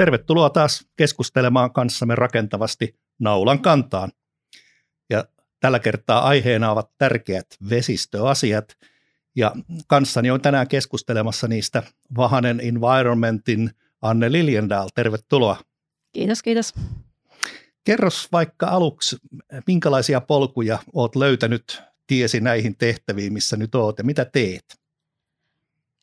Tervetuloa taas keskustelemaan kanssamme rakentavasti naulan kantaan. Ja tällä kertaa aiheena ovat tärkeät vesistöasiat. Ja kanssani on tänään keskustelemassa niistä Vahanen Environmentin Anne Liljendal. Tervetuloa. Kiitos, kiitos. Kerros vaikka aluksi, minkälaisia polkuja olet löytänyt tiesi näihin tehtäviin, missä nyt olet ja mitä teet?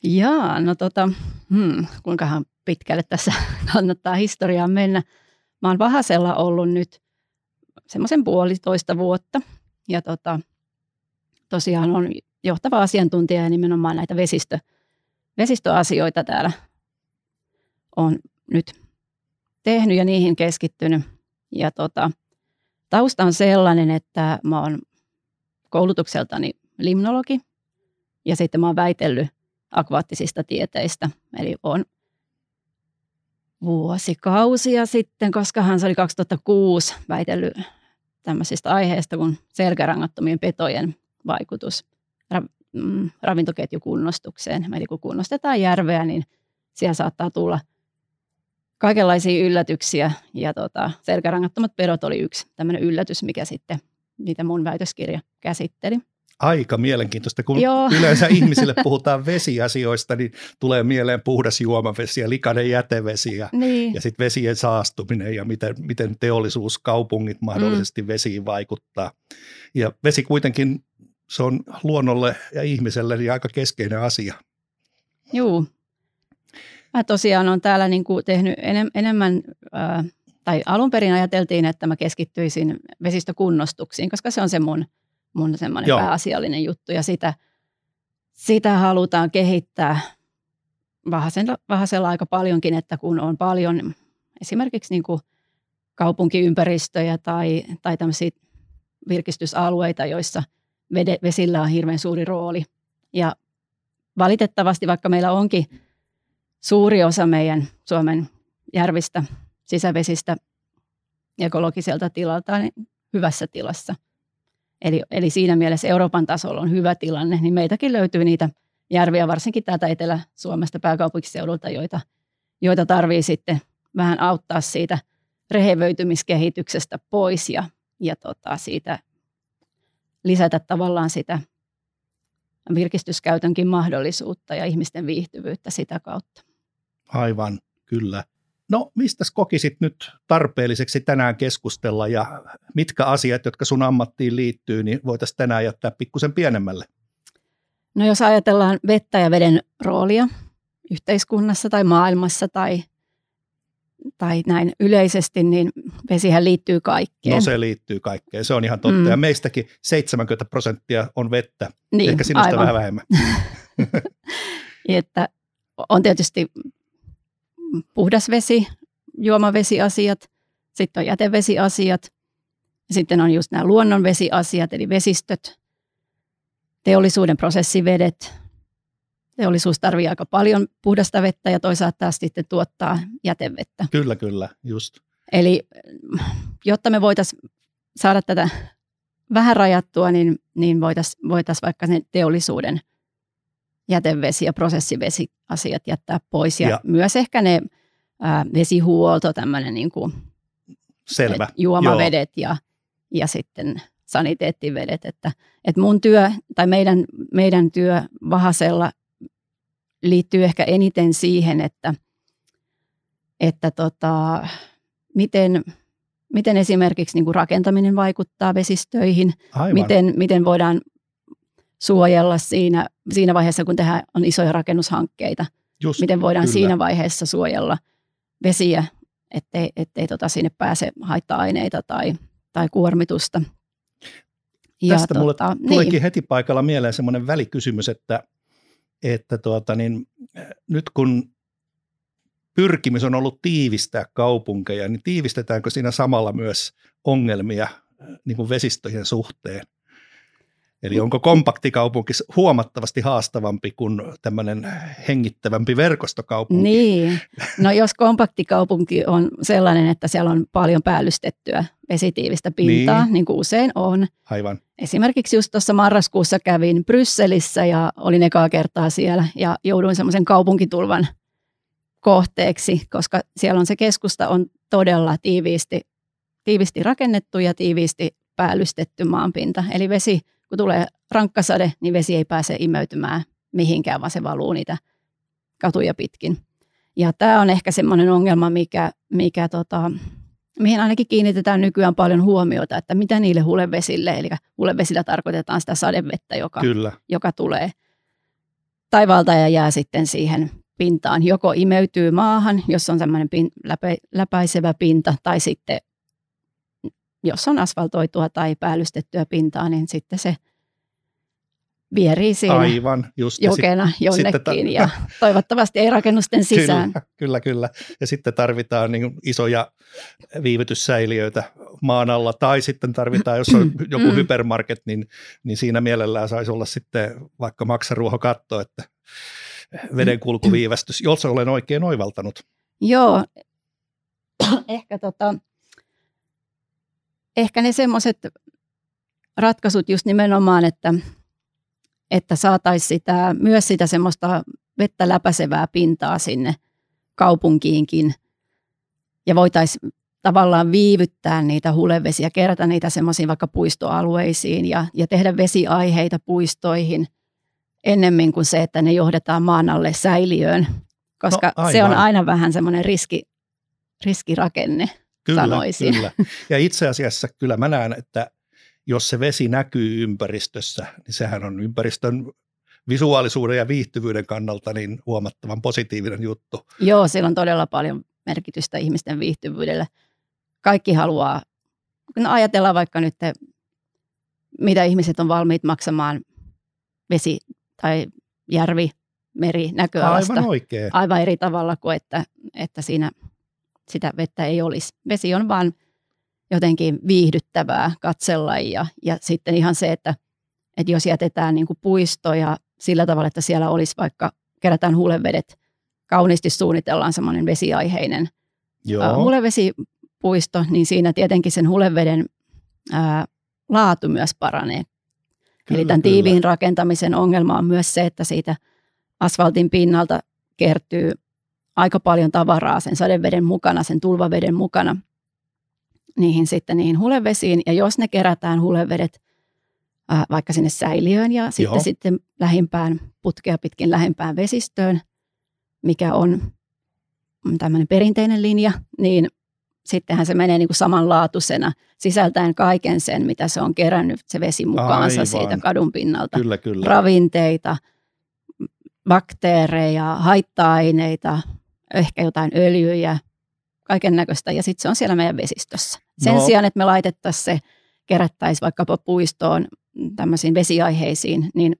Jaa, no tota, hmm, kuinkahan pitkälle tässä kannattaa historiaan mennä. Mä oon Vahasella ollut nyt semmoisen puolitoista vuotta ja tota, tosiaan on johtava asiantuntija ja nimenomaan näitä vesistö, vesistöasioita täällä on nyt tehnyt ja niihin keskittynyt. Ja tota, tausta on sellainen, että mä oon koulutukseltani limnologi ja sitten mä oon väitellyt akvaattisista tieteistä. Eli on vuosikausia sitten, koska hän oli 2006 väitellyt tämmöisistä aiheista kuin selkärangattomien petojen vaikutus mm, ravintoketjukunnostukseen. Eli kun kunnostetaan järveä, niin siellä saattaa tulla kaikenlaisia yllätyksiä. Ja tota, selkärangattomat pedot oli yksi tämmöinen yllätys, mikä sitten niitä mun väitöskirja käsitteli. Aika mielenkiintoista. Kun Joo. yleensä ihmisille puhutaan vesiasioista, niin tulee mieleen puhdas juomavesi ja likainen jätevesi ja, niin. ja sitten vesien saastuminen ja miten, miten teollisuus, kaupungit mahdollisesti mm. vesiin vaikuttaa. Ja vesi kuitenkin, se on luonnolle ja ihmiselle niin aika keskeinen asia. Joo. Mä tosiaan olen täällä niin kuin tehnyt enem, enemmän, äh, tai alun perin ajateltiin, että mä keskittyisin vesistökunnostuksiin, koska se on se mun – mun semmoinen Joo. pääasiallinen juttu ja sitä, sitä halutaan kehittää Vahasella, Vahasella aika paljonkin, että kun on paljon esimerkiksi niin kuin kaupunkiympäristöjä tai, tai tämmöisiä virkistysalueita, joissa vede, vesillä on hirveän suuri rooli. Ja valitettavasti, vaikka meillä onkin suuri osa meidän Suomen järvistä, sisävesistä ekologiselta tilalta niin hyvässä tilassa – Eli, eli siinä mielessä Euroopan tasolla on hyvä tilanne, niin meitäkin löytyy niitä järviä, varsinkin täältä Etelä-Suomesta pääkaupunkiseudulta, joita, joita tarvii sitten vähän auttaa siitä rehevöitymiskehityksestä pois ja, ja tota, siitä lisätä tavallaan sitä virkistyskäytönkin mahdollisuutta ja ihmisten viihtyvyyttä sitä kautta. Aivan, kyllä. No, mistä kokisit nyt tarpeelliseksi tänään keskustella ja mitkä asiat, jotka sun ammattiin liittyy, niin voitaisiin tänään jättää pikkusen pienemmälle? No jos ajatellaan vettä ja veden roolia yhteiskunnassa tai maailmassa tai, tai näin yleisesti, niin vesihän liittyy kaikkeen. No se liittyy kaikkeen, se on ihan totta. Mm. Ja meistäkin 70 prosenttia on vettä, niin, ehkä sinusta aivan. vähän vähemmän. että on tietysti puhdas vesi, juomavesiasiat, sitten on jätevesiasiat, sitten on just nämä luonnonvesiasiat, eli vesistöt, teollisuuden prosessivedet. Teollisuus tarvii aika paljon puhdasta vettä ja toisaalta taas sitten tuottaa jätevettä. Kyllä, kyllä, just. Eli jotta me voitaisiin saada tätä vähän rajattua, niin, niin voitaisiin voitais vaikka ne teollisuuden – jätevesi- ja prosessivesiasiat jättää pois. Ja, ja. myös ehkä ne ää, vesihuolto, tämmöinen niin kuin, Selvä. juomavedet ja, ja sitten saniteettivedet. Että, että mun työ tai meidän, meidän työ Vahasella liittyy ehkä eniten siihen, että, että tota, miten, miten esimerkiksi niin kuin rakentaminen vaikuttaa vesistöihin, miten, miten voidaan suojella siinä, siinä vaiheessa, kun tehdään on isoja rakennushankkeita. Just, Miten voidaan kyllä. siinä vaiheessa suojella vesiä, ettei, ettei tota sinne pääse haitta-aineita tai, tai kuormitusta. Ja Tästä tota, mulle tuleekin niin. heti paikalla mieleen semmoinen välikysymys, että, että tuota, niin, nyt kun pyrkimys on ollut tiivistää kaupunkeja, niin tiivistetäänkö siinä samalla myös ongelmia niin kuin vesistöjen suhteen? Eli onko kompaktikaupunki huomattavasti haastavampi kuin tämmöinen hengittävämpi verkostokaupunki? Niin, no jos kompaktikaupunki on sellainen, että siellä on paljon päällystettyä vesitiivistä pintaa, niin, niin kuin usein on. Aivan. Esimerkiksi just tuossa marraskuussa kävin Brysselissä ja olin ekaa kertaa siellä ja jouduin semmoisen kaupunkitulvan kohteeksi, koska siellä on se keskusta on todella tiiviisti, tiiviisti rakennettu ja tiiviisti päällystetty maanpinta. Eli vesi, kun tulee rankkasade, niin vesi ei pääse imeytymään mihinkään, vaan se valuu niitä katuja pitkin. Ja tämä on ehkä semmoinen ongelma, mikä, mikä tota, mihin ainakin kiinnitetään nykyään paljon huomiota, että mitä niille hulevesille, eli hulevesillä tarkoitetaan sitä sadevettä, joka, Kyllä. joka tulee taivaalta ja jää sitten siihen pintaan. Joko imeytyy maahan, jos on semmoinen pin, läpä, läpäisevä pinta, tai sitten jos on asfaltoitua tai päällystettyä pintaa, niin sitten se vierii siinä Aivan, just. jokena ja sit, jonnekin ta- ja toivottavasti ei rakennusten sisään. Kyllä, kyllä, kyllä. Ja sitten tarvitaan niin isoja viivytyssäiliöitä maan alla tai sitten tarvitaan, jos on joku mm. hypermarket, niin, niin siinä mielellään saisi olla sitten vaikka maksaruohokatto, että vedenkulkuviivästys, jos olen oikein oivaltanut. Joo, ehkä, tota, ehkä ne semmoiset ratkaisut just nimenomaan, että että saataisiin sitä, myös sitä semmoista vettä läpäisevää pintaa sinne kaupunkiinkin. Ja voitaisiin tavallaan viivyttää niitä hulevesiä, kerätä niitä semmoisiin vaikka puistoalueisiin ja, ja tehdä vesiaiheita puistoihin ennemmin kuin se, että ne johdetaan maan alle säiliöön, koska no, se on aina vähän semmoinen riski, riskirakenne, kyllä, sanoisin. Kyllä. Ja itse asiassa kyllä mä näen, että jos se vesi näkyy ympäristössä, niin sehän on ympäristön visuaalisuuden ja viihtyvyyden kannalta niin huomattavan positiivinen juttu. Joo, sillä on todella paljon merkitystä ihmisten viihtyvyydelle. Kaikki haluaa, no ajatellaan vaikka nyt, mitä ihmiset on valmiit maksamaan vesi- tai järvi, meri näköalasta. Aivan oikein. Aivan eri tavalla kuin, että, että siinä sitä vettä ei olisi. Vesi on vain jotenkin viihdyttävää katsella ja, ja sitten ihan se, että, että jos jätetään niin kuin puistoja sillä tavalla, että siellä olisi vaikka, kerätään huulevedet, kauniisti suunnitellaan semmoinen vesiaiheinen Joo. hulevesipuisto, niin siinä tietenkin sen huleveden ää, laatu myös paranee. Kyllä, Eli tämän kyllä. tiiviin rakentamisen ongelma on myös se, että siitä asfaltin pinnalta kertyy aika paljon tavaraa sen sadeveden mukana, sen tulvaveden mukana, niihin sitten niihin hulevesiin, ja jos ne kerätään hulevedet ää, vaikka sinne säiliöön ja sitten, Joo. sitten lähimpään, putkea pitkin lähimpään vesistöön, mikä on tämmöinen perinteinen linja, niin sittenhän se menee niin kuin samanlaatuisena sisältäen kaiken sen, mitä se on kerännyt se vesi mukaansa Aivan. siitä kadun pinnalta. Kyllä, kyllä. Ravinteita, bakteereja, haitta-aineita, ehkä jotain öljyjä, kaiken näköistä ja sitten se on siellä meidän vesistössä. Sen no. sijaan, että me laitettaisiin se, kerättäisiin vaikkapa puistoon tämmöisiin vesiaiheisiin, niin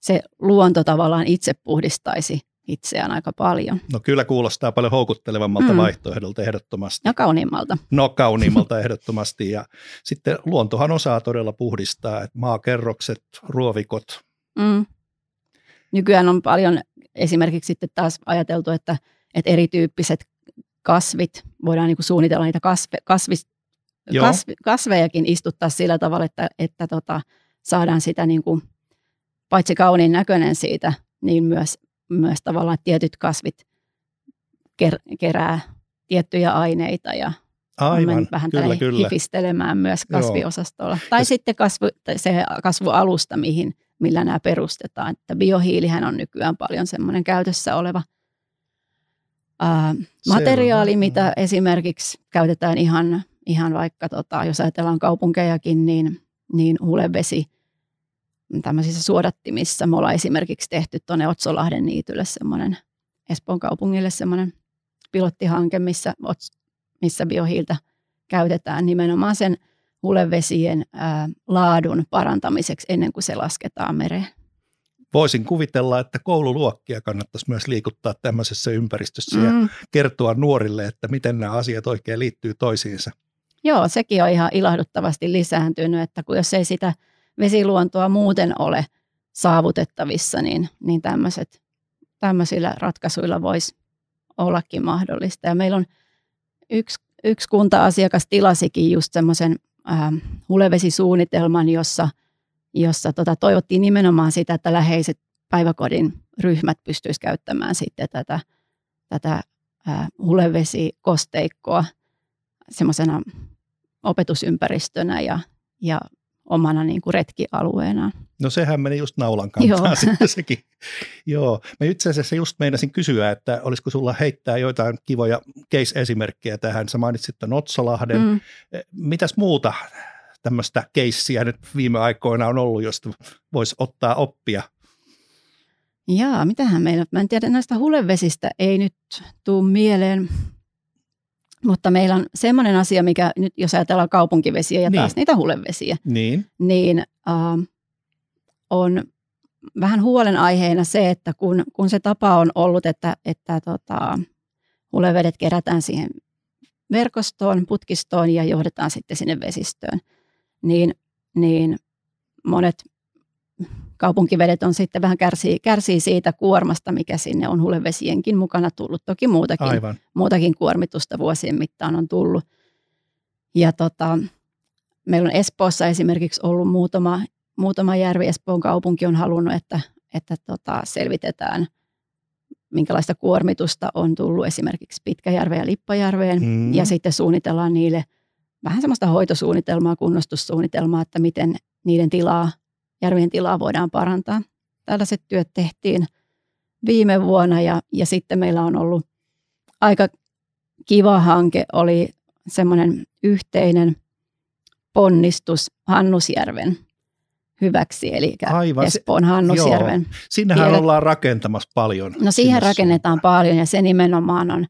se luonto tavallaan itse puhdistaisi itseään aika paljon. No kyllä kuulostaa paljon houkuttelevammalta mm. vaihtoehdolta ehdottomasti. No kauniimmalta. No kauniimmalta ehdottomasti ja sitten luontohan osaa todella puhdistaa, että maakerrokset, ruovikot. Mm. Nykyään on paljon esimerkiksi sitten taas ajateltu, että, että erityyppiset kasvit, voidaan niin kuin suunnitella niitä kasve, kasvis, kasve, kasvejakin istuttaa sillä tavalla, että, että tota, saadaan sitä niin kuin, paitsi kauniin näköinen siitä, niin myös, myös tavallaan tietyt kasvit ker, kerää tiettyjä aineita ja Aivan, vähän kyllä, kyllä. hifistelemään myös kasviosastolla. Joo. Tai ja sitten kasvu, se kasvualusta, mihin, millä nämä perustetaan. Että biohiilihän on nykyään paljon semmoinen käytössä oleva – Materiaali, mitä esimerkiksi käytetään ihan, ihan vaikka, tota, jos ajatellaan kaupunkejakin, niin, niin hulevesi tämmöisissä suodattimissa. Me ollaan esimerkiksi tehty tuonne Otsolahden niitylle semmoinen, Espoon kaupungille semmoinen pilottihanke, missä, missä biohiiltä käytetään nimenomaan sen hulevesien ää, laadun parantamiseksi ennen kuin se lasketaan mereen voisin kuvitella, että koululuokkia kannattaisi myös liikuttaa tämmöisessä ympäristössä mm. ja kertoa nuorille, että miten nämä asiat oikein liittyy toisiinsa. Joo, sekin on ihan ilahduttavasti lisääntynyt, että kun jos ei sitä vesiluontoa muuten ole saavutettavissa, niin, niin tämmöiset, tämmöisillä ratkaisuilla voisi ollakin mahdollista. Ja meillä on yksi, yksi kunta-asiakas tilasikin just semmoisen äh, hulevesisuunnitelman, jossa – jossa tota, toivottiin nimenomaan sitä, että läheiset päiväkodin ryhmät pystyisivät käyttämään sitten tätä tätä hulevesikosteikkoa semmoisena opetusympäristönä ja, ja omana niin kuin retkialueenaan. No sehän meni just naulan kantaa Joo. sitten sekin. Joo. Mä itse asiassa just meinasin kysyä, että olisiko sulla heittää joitain kivoja case-esimerkkejä tähän. Sä mainitsit Notsolahden. Mm. Mitäs muuta tämmöistä keissiä nyt viime aikoina on ollut, josta voisi ottaa oppia? Jaa, mitähän meillä, mä en tiedä näistä hulevesistä ei nyt tuu mieleen, mutta meillä on semmoinen asia, mikä nyt jos ajatellaan kaupunkivesiä ja niin. taas niitä hulevesiä, niin, niin äh, on vähän huolenaiheena se, että kun, kun se tapa on ollut, että, että tota, hulevedet kerätään siihen verkostoon, putkistoon ja johdetaan sitten sinne vesistöön, niin, niin monet kaupunkivedet on sitten vähän kärsii, kärsii siitä kuormasta, mikä sinne on hulevesienkin mukana tullut. Toki muutakin, Aivan. muutakin kuormitusta vuosien mittaan on tullut. Ja tota, meillä on Espoossa esimerkiksi ollut muutama, muutama järvi. Espoon kaupunki on halunnut, että, että tota, selvitetään, minkälaista kuormitusta on tullut esimerkiksi Pitkäjärveen ja Lippajärveen. Mm. Ja sitten suunnitellaan niille vähän semmoista hoitosuunnitelmaa, kunnostussuunnitelmaa, että miten niiden tilaa järvien tilaa voidaan parantaa. Tällaiset työt tehtiin viime vuonna ja, ja sitten meillä on ollut aika kiva hanke, oli semmoinen yhteinen ponnistus Hannusjärven hyväksi, eli Aivan. Espoon Hannusjärven. Joo. Sinnehän ollaan rakentamassa paljon. No siihen rakennetaan suuntaan. paljon ja se nimenomaan on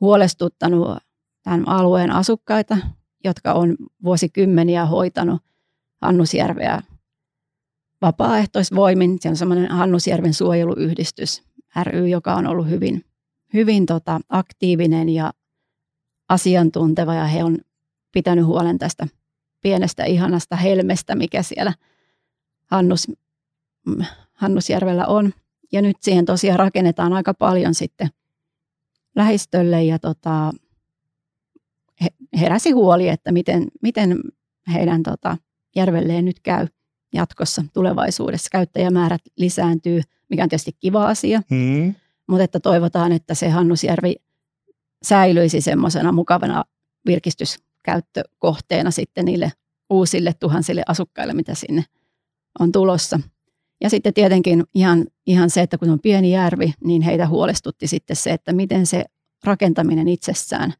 huolestuttanut tämän alueen asukkaita, jotka on vuosikymmeniä hoitanut Hannusjärveä vapaaehtoisvoimin. Se on semmoinen Hannusjärven suojeluyhdistys ry, joka on ollut hyvin, hyvin tota, aktiivinen ja asiantunteva ja he on pitänyt huolen tästä pienestä ihanasta helmestä, mikä siellä Hannus, mm, Hannusjärvellä on. Ja nyt siihen tosiaan rakennetaan aika paljon sitten lähistölle ja tota, heräsi huoli, että miten, miten heidän tota, järvelleen nyt käy jatkossa tulevaisuudessa. Käyttäjämäärät lisääntyy, mikä on tietysti kiva asia, hmm. mutta että toivotaan, että se Hannusjärvi säilyisi semmoisena mukavana virkistyskäyttökohteena sitten niille uusille tuhansille asukkaille, mitä sinne on tulossa. Ja sitten tietenkin ihan, ihan se, että kun on pieni järvi, niin heitä huolestutti sitten se, että miten se rakentaminen itsessään,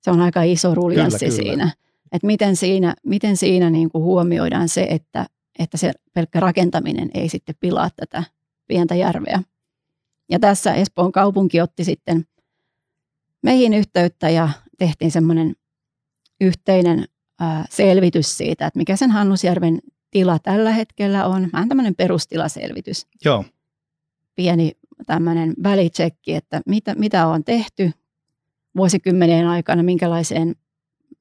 se on aika iso ruljanssi kyllä, siinä. Kyllä että miten siinä, miten siinä niin kuin huomioidaan se, että, että se pelkkä rakentaminen ei sitten pilaa tätä pientä järveä. Ja tässä Espoon kaupunki otti sitten meihin yhteyttä ja tehtiin semmoinen yhteinen selvitys siitä, että mikä sen Hannusjärven tila tällä hetkellä on. Vähän tämmöinen perustilaselvitys. Joo. Pieni tämmöinen välitsekki, että mitä, mitä on tehty vuosikymmenien aikana, minkälaiseen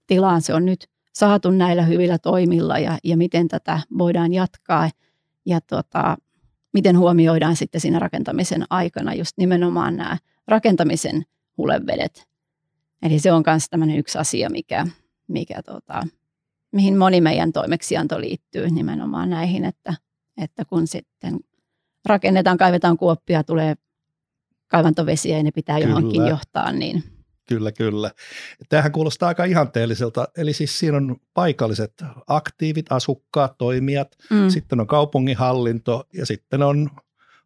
tilaan se on nyt saatu näillä hyvillä toimilla ja, ja miten tätä voidaan jatkaa ja tota, miten huomioidaan sitten siinä rakentamisen aikana just nimenomaan nämä rakentamisen hulevedet. Eli se on myös tämmöinen yksi asia, mikä, mikä tota, mihin moni meidän toimeksianto liittyy nimenomaan näihin, että, että kun sitten rakennetaan, kaivetaan kuoppia, tulee kaivantovesiä ja ne pitää Kyllä. johonkin johtaa, niin Kyllä, kyllä. Tämähän kuulostaa aika ihanteelliselta. Eli siis siinä on paikalliset aktiivit, asukkaat, toimijat, mm. sitten on kaupunginhallinto ja sitten on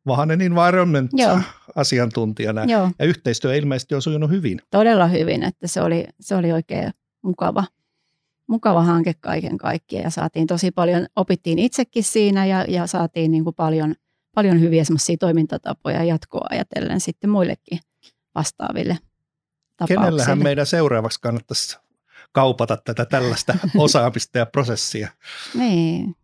Vahanen Environment Joo. asiantuntijana. Joo. Ja yhteistyö ilmeisesti on sujunut hyvin. Todella hyvin, että se oli, se oli oikein mukava, mukava hanke kaiken kaikkiaan. Ja saatiin tosi paljon, opittiin itsekin siinä ja, ja saatiin niin kuin paljon, paljon hyviä toimintatapoja jatkoa ajatellen sitten muillekin vastaaville tapauksille. Kenellähän meidän seuraavaksi kannattaisi kaupata tätä tällaista osaamista ja prosessia? Niin.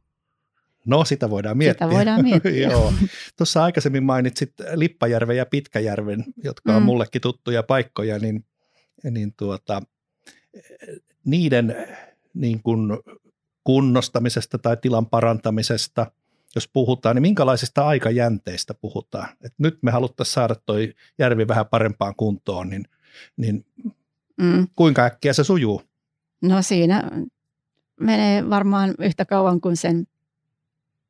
No, sitä voidaan miettiä. Sitä voidaan miettiä. Joo. Tuossa aikaisemmin mainitsit Lippajärven ja Pitkäjärven, jotka on mm. mullekin tuttuja paikkoja, niin, niin tuota, niiden niin kuin kunnostamisesta tai tilan parantamisesta, jos puhutaan, niin minkälaisista aikajänteistä puhutaan? Et nyt me haluttaisiin saada toi järvi vähän parempaan kuntoon, niin – niin mm. kuinka äkkiä se sujuu? No siinä menee varmaan yhtä kauan kuin sen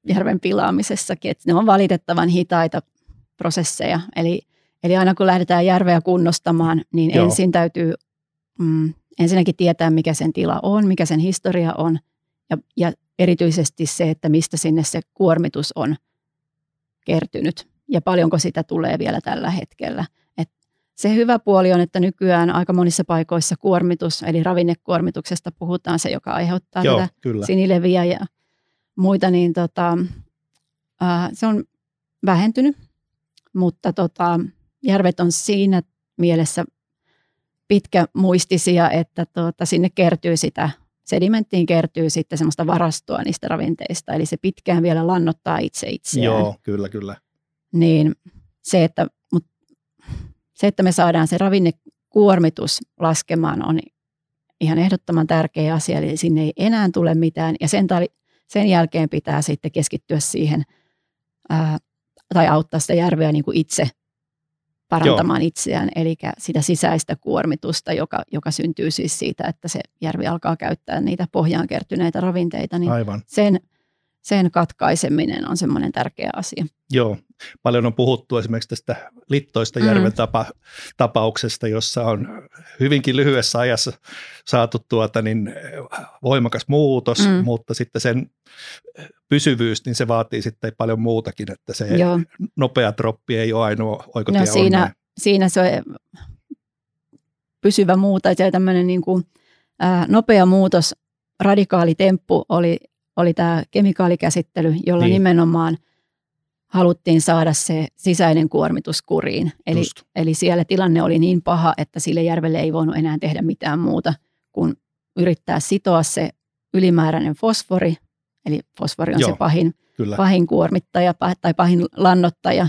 järven pilaamisessakin, että ne on valitettavan hitaita prosesseja. Eli, Eli aina kun lähdetään järveä kunnostamaan, niin Joo. ensin täytyy mm, ensinnäkin tietää, mikä sen tila on, mikä sen historia on ja, ja erityisesti se, että mistä sinne se kuormitus on kertynyt ja paljonko sitä tulee vielä tällä hetkellä. Se hyvä puoli on, että nykyään aika monissa paikoissa kuormitus, eli ravinnekuormituksesta puhutaan, se joka aiheuttaa Joo, tätä kyllä. sinileviä ja muita, niin tota, äh, se on vähentynyt, mutta tota, järvet on siinä mielessä pitkä muistisia, että tuota, sinne kertyy sitä, sedimenttiin kertyy sitten semmoista varastoa niistä ravinteista, eli se pitkään vielä lannottaa itse itseään. Joo, kyllä, kyllä. Niin se, että, se, että me saadaan se ravinnekuormitus laskemaan on ihan ehdottoman tärkeä asia, eli sinne ei enää tule mitään, ja sen, sen jälkeen pitää sitten keskittyä siihen, ää, tai auttaa sitä järveä niin kuin itse parantamaan Joo. itseään, eli sitä sisäistä kuormitusta, joka, joka syntyy siis siitä, että se järvi alkaa käyttää niitä pohjaan kertyneitä ravinteita, niin Aivan. Sen, sen katkaiseminen on semmoinen tärkeä asia. Joo, paljon on puhuttu esimerkiksi tästä Littoista järven mm. tapa, tapauksesta, jossa on hyvinkin lyhyessä ajassa saatu tuota niin voimakas muutos, mm. mutta sitten sen pysyvyys, niin se vaatii sitten paljon muutakin, että se Joo. nopea droppi ei ole ainoa oikotie no, siinä, siinä se pysyvä muuta, se tämmöinen niin kuin, ää, nopea muutos, radikaali temppu oli, oli tämä kemikaalikäsittely, jolla niin. nimenomaan – haluttiin saada se sisäinen kuormitus kuriin. Eli, eli siellä tilanne oli niin paha, että sille järvelle ei voinut enää tehdä mitään muuta kuin yrittää sitoa se ylimääräinen fosfori, eli fosfori on Joo, se pahin, pahin kuormittaja tai pahin lannottaja,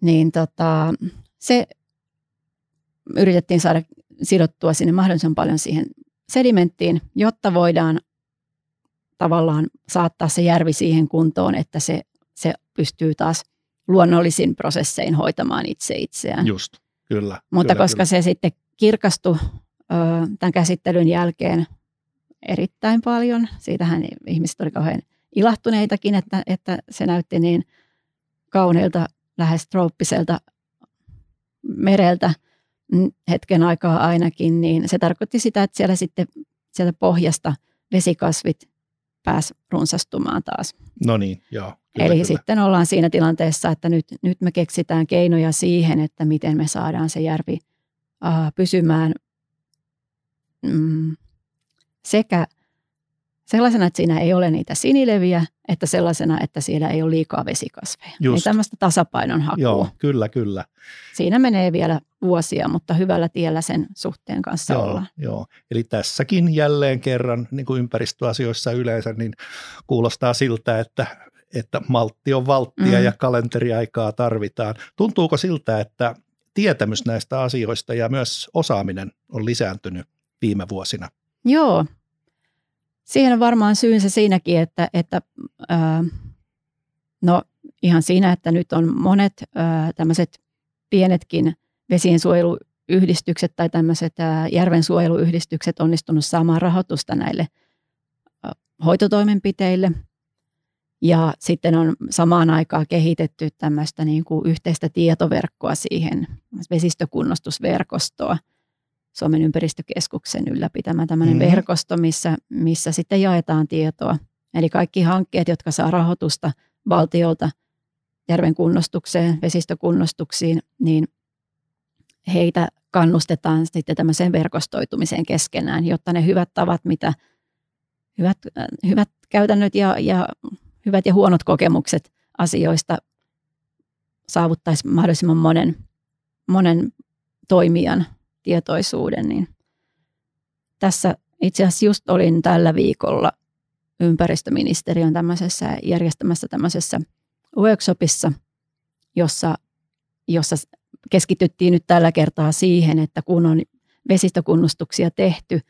niin tota, se yritettiin saada sidottua sinne mahdollisimman paljon siihen sedimenttiin, jotta voidaan tavallaan saattaa se järvi siihen kuntoon, että se se pystyy taas luonnollisin prosessein hoitamaan itse itseään. Just, kyllä. Mutta kyllä, koska kyllä. se sitten kirkastui ö, tämän käsittelyn jälkeen erittäin paljon, siitähän ihmiset olivat kauhean ilahtuneitakin, että, että se näytti niin kauneilta, lähes trooppiselta mereltä hetken aikaa ainakin, niin se tarkoitti sitä, että siellä sitten sieltä pohjasta vesikasvit pääsi runsastumaan taas. No niin, joo. Kyllä, Eli kyllä. sitten ollaan siinä tilanteessa, että nyt, nyt me keksitään keinoja siihen, että miten me saadaan se järvi uh, pysymään mm, sekä sellaisena, että siinä ei ole niitä sinileviä, että sellaisena, että siellä ei ole liikaa vesikasveja. Just. Ei tämmöistä tasapainon hakua. Joo, kyllä, kyllä. Siinä menee vielä vuosia, mutta hyvällä tiellä sen suhteen kanssa joo, ollaan. Joo, eli tässäkin jälleen kerran, niin kuin ympäristöasioissa yleensä, niin kuulostaa siltä, että, että maltti on valttia mm. ja kalenteriaikaa tarvitaan. Tuntuuko siltä, että tietämys näistä asioista ja myös osaaminen on lisääntynyt viime vuosina? Joo, siihen on varmaan syynsä siinäkin, että, että ää, no ihan siinä, että nyt on monet tämmöiset pienetkin vesiensuojeluyhdistykset tai tämmöiset ää, järvensuojeluyhdistykset onnistunut saamaan rahoitusta näille ää, hoitotoimenpiteille. Ja sitten on samaan aikaan kehitetty tämmöistä niin kuin yhteistä tietoverkkoa siihen, vesistökunnostusverkostoa – Suomen ympäristökeskuksen ylläpitämä tämmöinen mm-hmm. verkosto, missä, missä sitten jaetaan tietoa. Eli kaikki hankkeet, jotka saa rahoitusta valtiolta järven kunnostukseen, vesistökunnostuksiin, niin heitä kannustetaan sitten tämmöiseen verkostoitumiseen keskenään, jotta ne hyvät tavat, mitä hyvät, hyvät käytännöt ja, ja hyvät ja huonot kokemukset asioista saavuttaisi mahdollisimman monen, monen toimijan tietoisuuden, niin tässä itse asiassa just olin tällä viikolla ympäristöministeriön tämmöisessä järjestämässä tämmöisessä workshopissa, jossa, jossa keskityttiin nyt tällä kertaa siihen, että kun on vesistökunnustuksia tehty,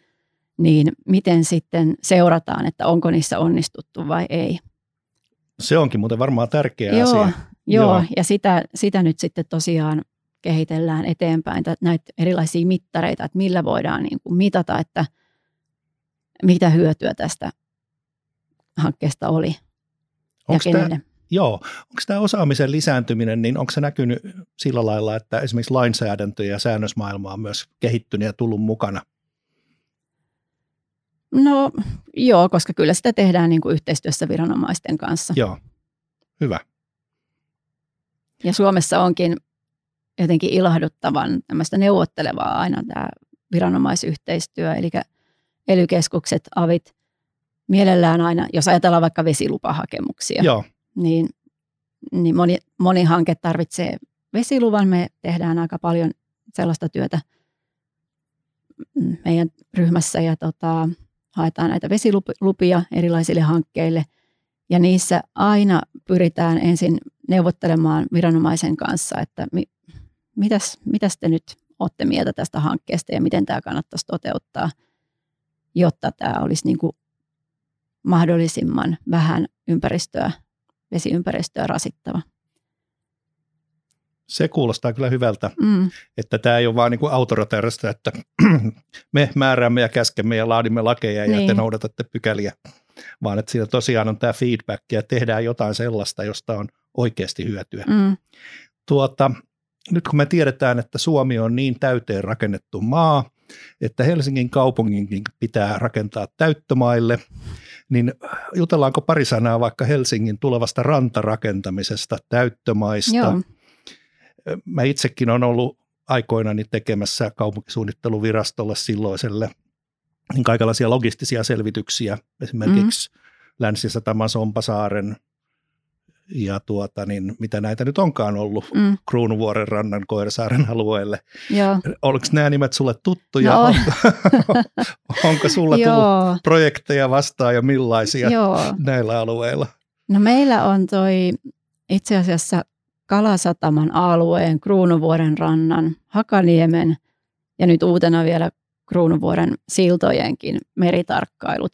niin miten sitten seurataan, että onko niissä onnistuttu vai ei. Se onkin muuten varmaan tärkeä joo, asia. Joo, joo. ja sitä, sitä nyt sitten tosiaan kehitellään eteenpäin näitä erilaisia mittareita, että millä voidaan niin kuin mitata, että mitä hyötyä tästä hankkeesta oli onko ja Tämä, Joo. Onko tämä osaamisen lisääntyminen, niin onko se näkynyt sillä lailla, että esimerkiksi lainsäädäntö ja säännösmaailma on myös kehittynyt ja tullut mukana? No joo, koska kyllä sitä tehdään niin kuin yhteistyössä viranomaisten kanssa. Joo, hyvä. Ja Suomessa onkin jotenkin ilahduttavan tämmöistä neuvottelevaa aina tämä viranomaisyhteistyö, eli ely avit, mielellään aina, jos ajatellaan vaikka vesilupahakemuksia, Joo. niin, niin moni, moni hanke tarvitsee vesiluvan. Me tehdään aika paljon sellaista työtä meidän ryhmässä ja tota, haetaan näitä vesilupia erilaisille hankkeille. Ja niissä aina pyritään ensin neuvottelemaan viranomaisen kanssa, että mi, mitäs, mitäs te nyt olette mieltä tästä hankkeesta ja miten tämä kannattaisi toteuttaa, jotta tämä olisi niin kuin mahdollisimman vähän ympäristöä, vesiympäristöä rasittava. Se kuulostaa kyllä hyvältä, mm. että tämä ei ole vain niin autoritaarista, että me määräämme ja käskemme ja laadimme lakeja niin. ja te niin. noudatatte pykäliä, vaan että siinä tosiaan on tämä feedback ja tehdään jotain sellaista, josta on oikeasti hyötyä. Mm. Tuota, nyt kun me tiedetään, että Suomi on niin täyteen rakennettu maa, että Helsingin kaupunginkin pitää rakentaa täyttömaille, niin jutellaanko pari sanaa vaikka Helsingin tulevasta rantarakentamisesta, täyttömaista? Joo. Mä itsekin olen ollut aikoinani tekemässä kaupunkisuunnitteluvirastolle silloiselle niin kaikenlaisia logistisia selvityksiä, esimerkiksi mm. Länsi-Sataman Sompasaaren ja tuota, niin mitä näitä nyt onkaan ollut mm. Kruunuvuoren rannan Koirasaaren alueelle. Joo. Oliko nämä nimet sulle tuttuja? No. Onko, onko sulla tullut projekteja vastaan ja millaisia Joo. näillä alueilla? No meillä on toi itse asiassa Kalasataman alueen, Kruunuvuoren rannan, Hakaniemen ja nyt uutena vielä Kruunuvuoren siltojenkin meritarkkailut.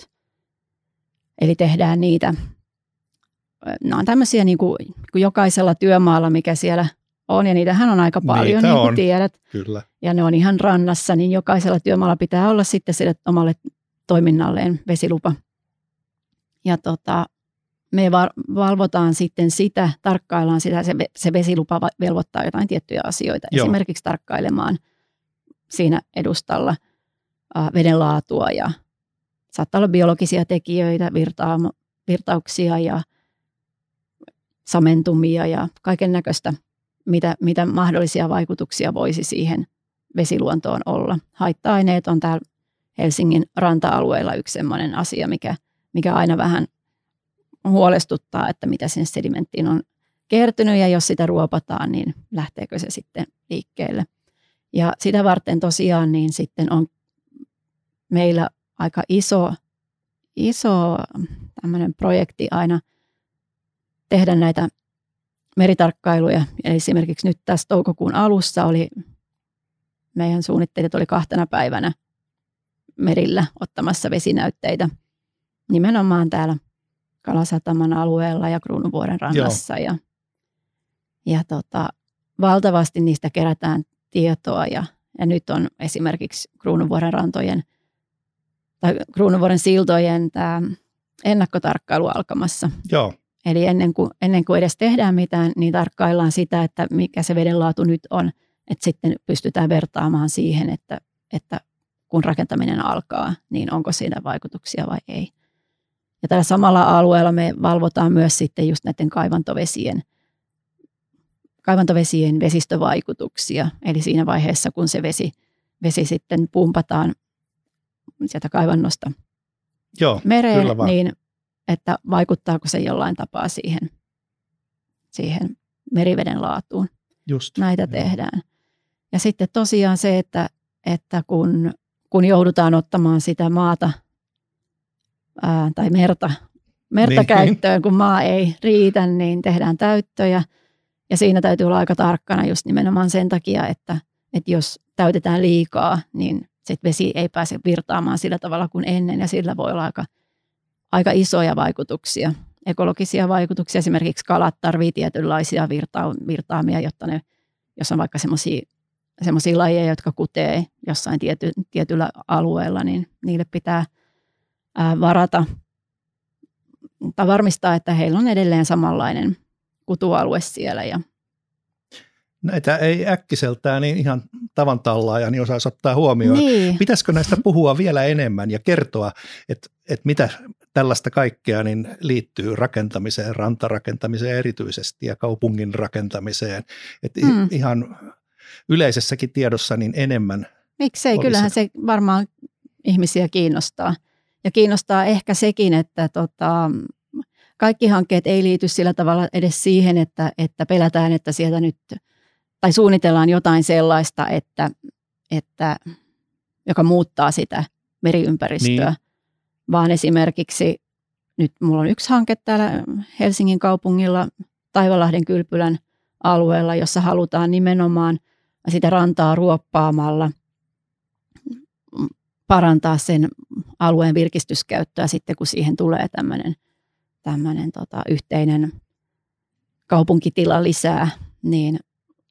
Eli tehdään niitä nämä on tämmöisiä niin kuin, kuin jokaisella työmaalla, mikä siellä on, ja niitähän on aika paljon, Niitä niin kuin on. tiedät. Kyllä. Ja ne on ihan rannassa, niin jokaisella työmaalla pitää olla sitten sille omalle toiminnalleen vesilupa. Ja tota, me valvotaan sitten sitä, tarkkaillaan sitä, se, se vesilupa velvoittaa jotain tiettyjä asioita. Joo. Esimerkiksi tarkkailemaan siinä edustalla äh, veden laatua ja saattaa olla biologisia tekijöitä, virtaa, virtauksia ja samentumia ja kaiken näköistä, mitä, mitä mahdollisia vaikutuksia voisi siihen vesiluontoon olla. Haitta-aineet on täällä Helsingin ranta-alueella yksi sellainen asia, mikä, mikä aina vähän huolestuttaa, että mitä sinne sedimenttiin on kertynyt ja jos sitä ruopataan, niin lähteekö se sitten liikkeelle. Ja sitä varten tosiaan niin sitten on meillä aika iso, iso tämmöinen projekti aina – tehdä näitä meritarkkailuja. Esimerkiksi nyt tässä toukokuun alussa oli, meidän suunnittelijat oli kahtena päivänä merillä ottamassa vesinäytteitä nimenomaan täällä Kalasataman alueella ja Kruunuvuoren rannassa. Ja, ja tota, valtavasti niistä kerätään tietoa ja, ja nyt on esimerkiksi Kruunuvuoren rantojen tai Kruunuvuoren siltojen tämä ennakkotarkkailu alkamassa. Joo. Eli ennen kuin, ennen kuin edes tehdään mitään, niin tarkkaillaan sitä, että mikä se vedenlaatu nyt on, että sitten pystytään vertaamaan siihen, että, että kun rakentaminen alkaa, niin onko siinä vaikutuksia vai ei. Ja tällä samalla alueella me valvotaan myös sitten just näiden kaivantovesien, kaivantovesien vesistövaikutuksia. Eli siinä vaiheessa, kun se vesi, vesi sitten pumpataan sieltä kaivannosta Joo, mereen, niin että vaikuttaako se jollain tapaa siihen, siihen meriveden laatuun. Just, Näitä joo. tehdään. Ja sitten tosiaan se, että, että kun, kun joudutaan ottamaan sitä maata ää, tai merta, merta niin. käyttöön, kun maa ei riitä, niin tehdään täyttöjä. Ja siinä täytyy olla aika tarkkana just nimenomaan sen takia, että, että jos täytetään liikaa, niin sit vesi ei pääse virtaamaan sillä tavalla kuin ennen ja sillä voi olla aika – aika isoja vaikutuksia, ekologisia vaikutuksia. Esimerkiksi kalat tarvitsevat tietynlaisia virta- virtaamia, jotta ne, jos on vaikka semmoisia lajeja, jotka kutee jossain tiety, tietyllä alueella, niin niille pitää ää, varata tai varmistaa, että heillä on edelleen samanlainen kutualue siellä. Ja Näitä ei äkkiseltään niin ihan tavan tallaaja niin osaisi ottaa huomioon. Niin. Pitäisikö näistä puhua vielä enemmän ja kertoa, että, että mitä tällaista kaikkea niin liittyy rakentamiseen, rantarakentamiseen erityisesti ja kaupungin rakentamiseen. Että mm. ihan yleisessäkin tiedossa niin enemmän. Miksei, olisi. kyllähän se varmaan ihmisiä kiinnostaa. Ja kiinnostaa ehkä sekin, että tota, kaikki hankkeet ei liity sillä tavalla edes siihen, että, että pelätään, että sieltä nyt, tai suunnitellaan jotain sellaista, että, että joka muuttaa sitä meriympäristöä, niin. Vaan esimerkiksi nyt mulla on yksi hanke täällä Helsingin kaupungilla Taivalahden kylpylän alueella, jossa halutaan nimenomaan sitä rantaa ruoppaamalla parantaa sen alueen virkistyskäyttöä sitten, kun siihen tulee tämmöinen tämmöinen tota, yhteinen kaupunkitila lisää, niin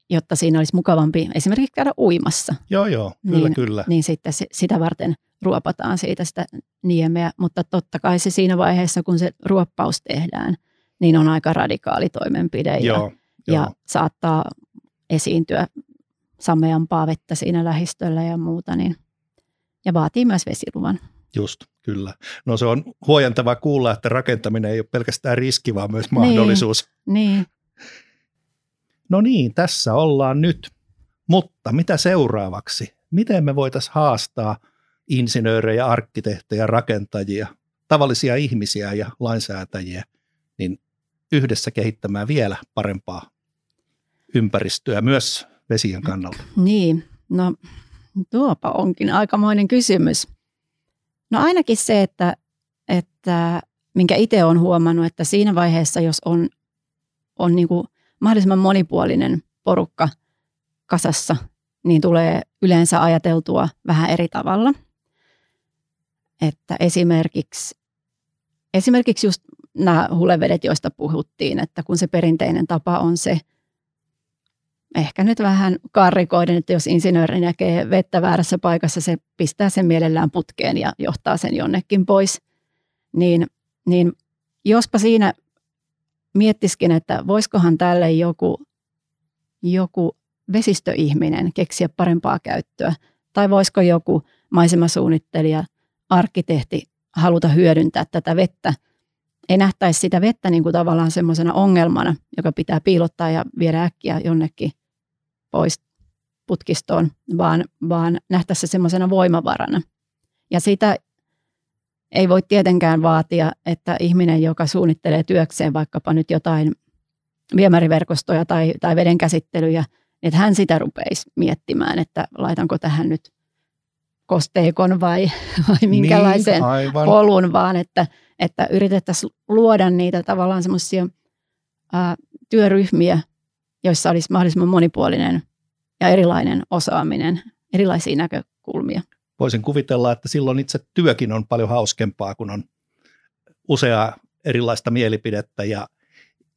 jotta siinä olisi mukavampi esimerkiksi käydä uimassa. Joo, joo, kyllä, niin, kyllä. Niin sitten sitä varten ruopataan siitä sitä niemeä, mutta totta kai se siinä vaiheessa, kun se ruoppaus tehdään, niin on aika radikaali toimenpide joo, ja, joo. ja saattaa esiintyä sameampaa vettä siinä lähistöllä ja muuta, niin, ja vaatii myös vesiluvan. Just, kyllä. No se on huojentava kuulla, että rakentaminen ei ole pelkästään riski, vaan myös mahdollisuus. Niin. niin. No niin, tässä ollaan nyt. Mutta mitä seuraavaksi? Miten me voitaisiin haastaa insinöörejä, arkkitehtejä, rakentajia, tavallisia ihmisiä ja lainsäätäjiä, niin yhdessä kehittämään vielä parempaa ympäristöä myös vesien kannalta? Niin, no tuopa onkin aikamoinen kysymys. No ainakin se, että, että minkä itse olen huomannut, että siinä vaiheessa, jos on, on niin kuin mahdollisimman monipuolinen porukka kasassa, niin tulee yleensä ajateltua vähän eri tavalla. Että esimerkiksi, esimerkiksi just nämä hulevedet, joista puhuttiin, että kun se perinteinen tapa on se, ehkä nyt vähän karrikoiden, että jos insinööri näkee vettä väärässä paikassa, se pistää sen mielellään putkeen ja johtaa sen jonnekin pois. Niin, niin jospa siinä miettiskin, että voisikohan tälle joku, joku vesistöihminen keksiä parempaa käyttöä, tai voisiko joku maisemasuunnittelija, arkkitehti haluta hyödyntää tätä vettä. Ei nähtäisi sitä vettä niin kuin tavallaan semmoisena ongelmana, joka pitää piilottaa ja viedä äkkiä jonnekin pois putkistoon, vaan, vaan nähtäisiin se semmoisena voimavarana. Ja sitä ei voi tietenkään vaatia, että ihminen, joka suunnittelee työkseen vaikkapa nyt jotain viemäriverkostoja tai, tai vedenkäsittelyjä, että hän sitä rupeisi miettimään, että laitanko tähän nyt kosteikon vai, vai minkälaisen niin, polun, vaan että, että yritettäisiin luoda niitä tavallaan semmoisia työryhmiä, joissa olisi mahdollisimman monipuolinen ja erilainen osaaminen, erilaisia näkökulmia. Voisin kuvitella, että silloin itse työkin on paljon hauskempaa, kun on useaa erilaista mielipidettä ja,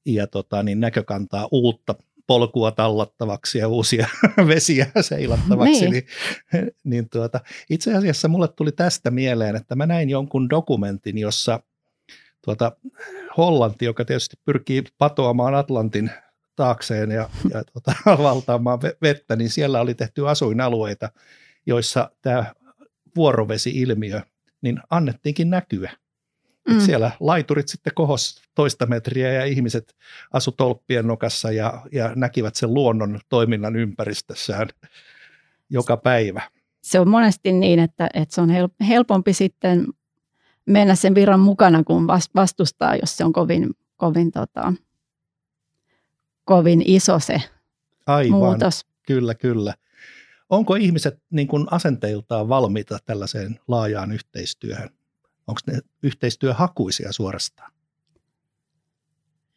ja tota, niin näkökantaa uutta polkua tallattavaksi ja uusia vesiä seilattavaksi. Niin. Niin, niin tuota, itse asiassa mulle tuli tästä mieleen, että mä näin jonkun dokumentin, jossa tuota, Hollanti, joka tietysti pyrkii patoamaan Atlantin taakseen ja, ja tuota, valtaamaan vettä, niin siellä oli tehty asuinalueita, joissa tämä vuorovesi-ilmiö, niin annettiinkin näkyä. Mm. siellä laiturit sitten kohos toista metriä ja ihmiset asu tolppien nokassa ja, ja näkivät sen luonnon toiminnan ympäristössään joka päivä. Se on monesti niin, että, että se on helpompi sitten mennä sen virran mukana, kuin vastustaa, jos se on kovin, kovin tota, kovin iso se Aivan, muutos. Kyllä, kyllä. Onko ihmiset niin kuin asenteiltaan valmiita tällaiseen laajaan yhteistyöhön? Onko ne yhteistyöhakuisia suorastaan?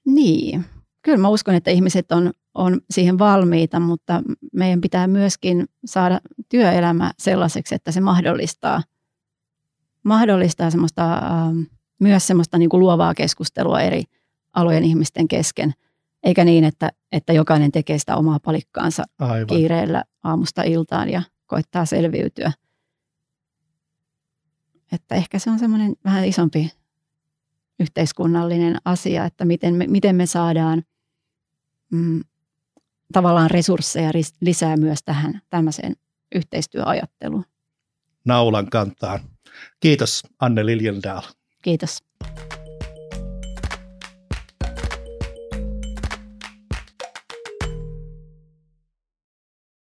Niin, kyllä mä uskon, että ihmiset on, on siihen valmiita, mutta meidän pitää myöskin saada työelämä sellaiseksi, että se mahdollistaa, mahdollistaa semmoista, äh, myös semmoista niin kuin luovaa keskustelua eri alojen ihmisten kesken – eikä niin, että, että jokainen tekee sitä omaa palikkaansa Aivan. kiireellä aamusta iltaan ja koittaa selviytyä. Että ehkä se on semmoinen vähän isompi yhteiskunnallinen asia, että miten me, miten me saadaan mm, tavallaan resursseja lisää myös tähän tämmöiseen yhteistyöajatteluun. Naulan kantaan. Kiitos Anne Liljendahl. Kiitos.